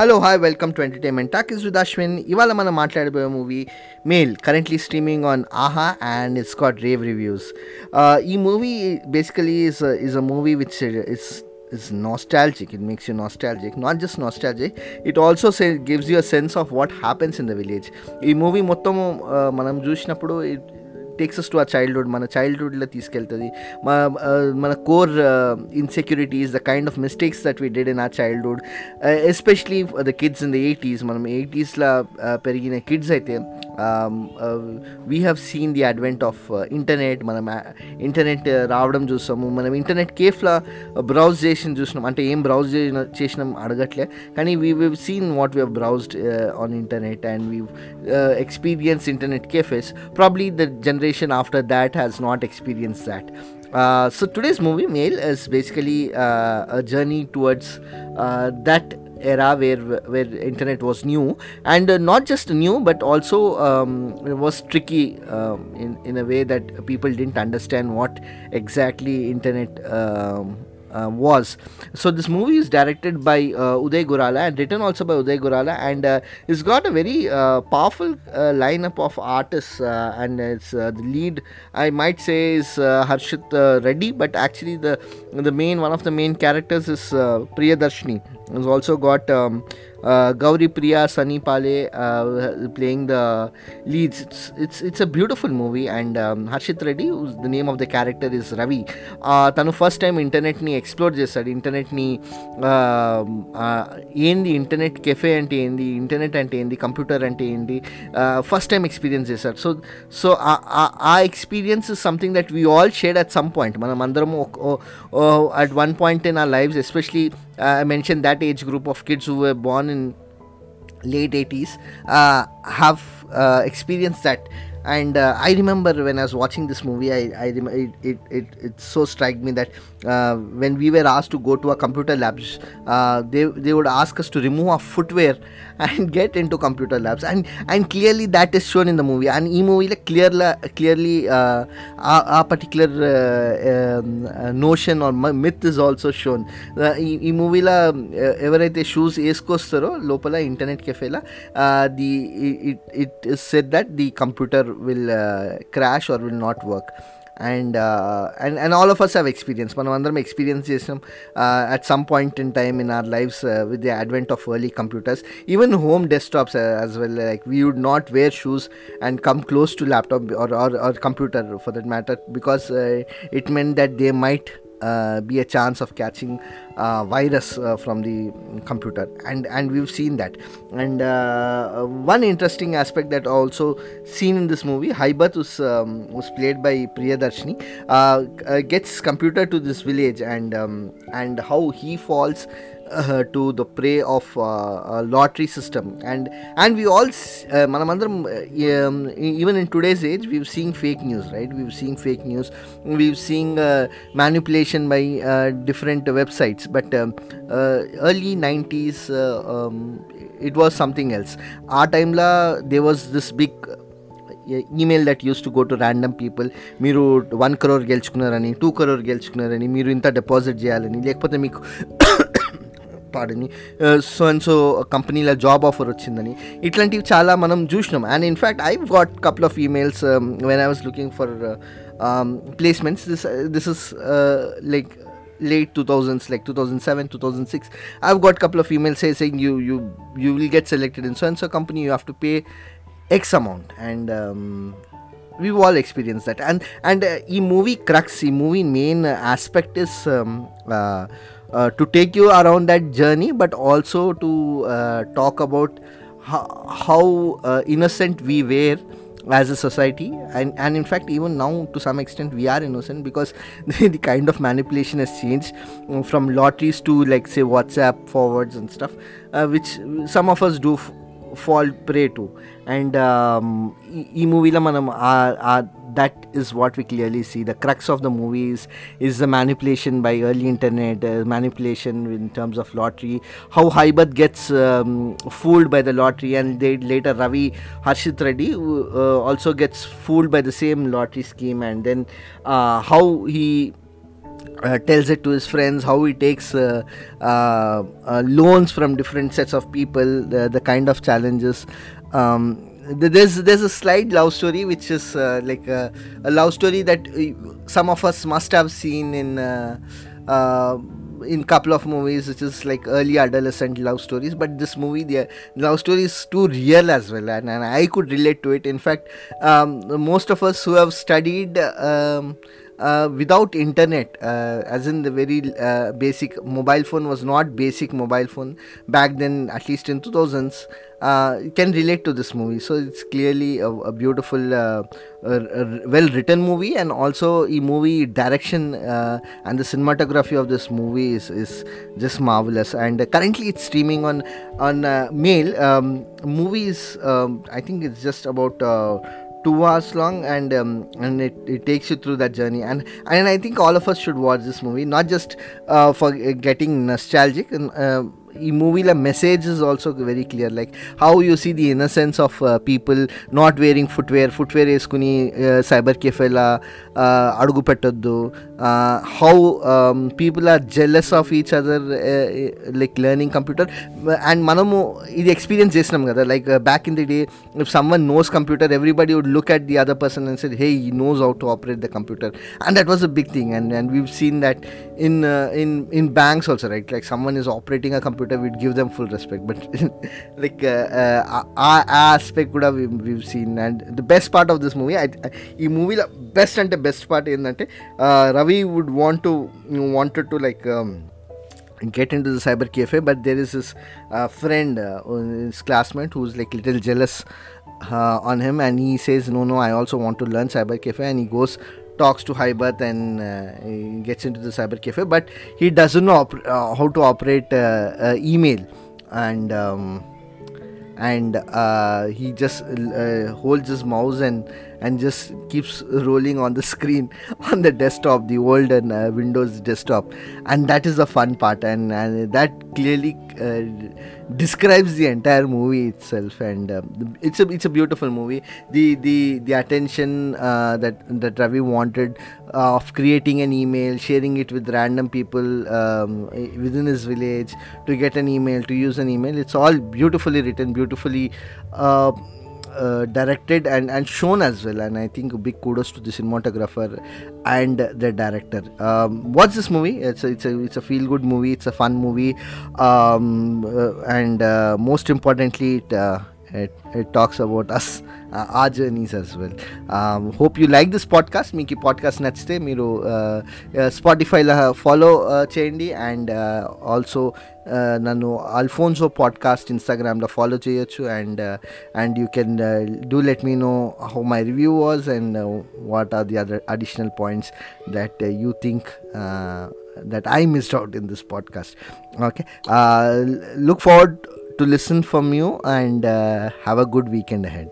Hello hi welcome to entertainment talk is with Ashwin ఇవాళ మనం మాట్లాడబోయే movie Mail currently streaming on Aha and it's got rave reviews ఈ movie basically is is a movie which is is nostalgic. It makes you nostalgic. Not just nostalgic it also say, gives you a sense of what happens in the village. ఈ movie మొత్తం uh, మనం చూసినప్పుడు it takes to our childhood మన చైల్డ్హుడ్లో తీసుకెళ్తుంది. మన మన core insecurities the kind of mistakes that we did in our childhood especially the kids in the eighties మనం ఎయిటీస్లో పెరిగిన కిడ్స్ అయితే we have seen the advent of internet మనం ఇంటర్నెట్ రావడం చూస్తాము మనం ఇంటర్నెట్ కేఫ్లో బ్రౌజ్ చేసి చూసినాం. అంటే ఏం బ్రౌజ్ చేసినాం అడగట్లే. కానీ we we seen what we browsed on internet and we experience internet cafes probably the generation after that has not experienced that. Uh, so today's movie, Mail is basically uh, a journey towards uh, that era where where internet was new and uh, not just new but also um, was tricky um, in in a way that people didn't understand what exactly internet um, uh, was. So this movie is directed by uh, Uday Gurrala and written also by Uday Gurrala, and uh, it's got a very uh, powerful uh, lineup of artists. Uh, and it's the lead, I might say, is Harshit Reddy, but actually the the main one of the main characters is Priyadarshini. It's also got um, uh, Gauri Priya, Sunny Pale uh, playing the leads. It's it's it's a beautiful movie, and um, Harshit Reddy, who's the name of the character is Ravi. Uh, తను first time ఇంటర్నెట్ని explore చేస్తాడు ఇంటర్నెట్ని ఏంది internet cafe అంటే ఏంది internet అంటే ఏంది computer అంటే ఏంది ఫస్ట్ టైం ఎక్స్పీరియన్స్ చేశాడు so so our experience is something that we all shared at some point మనం అందరం at one point in our lives especially I mentioned that age group of kids who were born in late 80s uh, have uh, experienced that and uh, i remember when i was watching this movie i, I rem- it, it, it, it so struck me that uh, when we were asked to go to a computer labs uh, they, they would ask us to remove our footwear and get into computer labs and and clearly that is shown in the movie and e movie like clearly clearly uh, a, a particular uh, um, uh, notion or myth is also shown uh, ఈ ఈ మూవీలో ఎవరైతే shoes వేసుకొస్తారో లోపల internet కెఫేలో the it it is set that the computer will crash are will not work and and and all of us have experience మనం అందరం experience చేసాం at some point in time in our lifes with the advent of early computers even home desktops as well like we would not wear shoes and come close to laptop or are or computer for that matter because it men that they might uh, be a chance of catching uh, virus uh, from the computer. And and we've seen that. And one interesting aspect that also seen in this movie Haibat was um, was played by Priyadarshini gets computer to this village and um, and how he falls uh, to the prey of uh, a lottery system and and we all manamandaram uh, um, even in today's age we've seen fake news right we've seen fake news we've seen manipulation by different websites but um, early 90s um, it was something else our time la there was this big email that use to go to random people మీరు one crore గెలుచుకున్నారని two crore గెలుచుకున్నారని మీరు ఇంత deposit చేయాలని లేకపోతే మీకు పాడని so and so కంపెనీలో job offer వచ్చిందని ఇట్లాంటివి చాలా మనం చూసినాం and in fact I got couple of emails when I was looking for placements this this is like late 2000s like 2007 2006 i've got a couple of emails say, saying you you you will get selected in so and so company you have to pay x amount and um, we've all experienced that and and uh, e movie crux e movie main aspect is um, uh, uh, to take you around that journey but also to uh, talk about how, how uh, innocent we were as a society and, and in fact even now to some extent we are innocent because the, the kind of manipulation has changed um, from lotteries to like say whatsapp forwards and stuff uh, which some of us do f- fall prey to and um, ఈ మూవీలో మనం that is what we clearly see. The crux of the movies is the manipulation by early internet uh, manipulation in terms of lottery. How Haibat gets um, fooled by the lottery and they later Ravi Harshit Reddy uh, also gets fooled by the same lottery scheme and then uh, how he uh, tells it to his friends how he takes uh, uh, uh, loans from different sets of people the, the kind of challenges um, there's there's a slight love story which is uh, like a, a love story that uh, some of us must have seen in uh, uh, in couple of movies which is like early adolescent love stories. But this movie the love story is too real as well and, and i could relate to it. In fact um, most of us who have studied um, uh, without internet uh, as in the very uh, basic mobile phone was not basic mobile phone back then at least in 2000s uh, can relate to this movie. So it's clearly a, a beautiful uh, well written movie and also the movie direction uh, and the cinematography of this movie is, is just marvelous. And currently it's streaming on on mail. Um, movies um, i think it's just about two hours long and um, and it, it takes you through that journey. And and i think all of us should watch this movie not just uh, for getting nostalgic and uh, ఈ మూవీలో message is also very clear like how you see the innocence of people not wearing footwear footwear వేసుకుని cyber కెఫేలా అడుగు పెట్టొద్దు how people are జెల్లెస్ of each other like learning computer and మనము ఇది experience చేసినాం కదా like back in the day if some one knows computer everybody would look at the other person and said హే ఈ knows how to operate the computer and that was a big thing and and we've seen that in in in banks also right like some one is operating a computer we'd give them full respect but like uh, uh, our aspect could have we've seen and the best part of this movie I, I, ఈ మూవీలో best అంటే best part ఏంటంటే Ravi would want to wanted to like get into the cyber cafe but there is this uh, friend uh, his classmate who's like little jealous uh, on him and he says no no i also want to learn cyber cafe and he goes talks to Hybath and uh, gets into the cyber cafe, but he doesn't know op- uh, how to operate uh, email, and um, and he just holds his mouse and and just keeps rolling on the screen on the desktop, the old and Windows desktop, and that is the fun part, and, and that clearly describes the entire movie itself. And uh, it's a it's a beautiful movie. The the the attention uh, that that Ravi wanted uh, of creating an email sharing it with random people um, within his village to get an email to use an email it's all beautifully written beautifully uh, uh, directed and, and shown as well and i think a big kudos to the cinematographer and the director. Um, what's this movie? It's a, it's a it's a feel good movie it's a fun movie um, uh, and uh, most importantly it, it, it talks about us our journeys as well um, hope you like this podcast మీకు ఈ podcast నచ్చితే మీరు స్పాటిఫైలో follow చేయండి and also నన్ను Alphonso podcast ఇన్స్టాగ్రామ్లో follow చేయొచ్చు and and you can do let me know how my review was and what are the other additional points that you think that I missed out in this podcast. Okay, uh, look forward to listen from you and uh, have a good weekend ahead.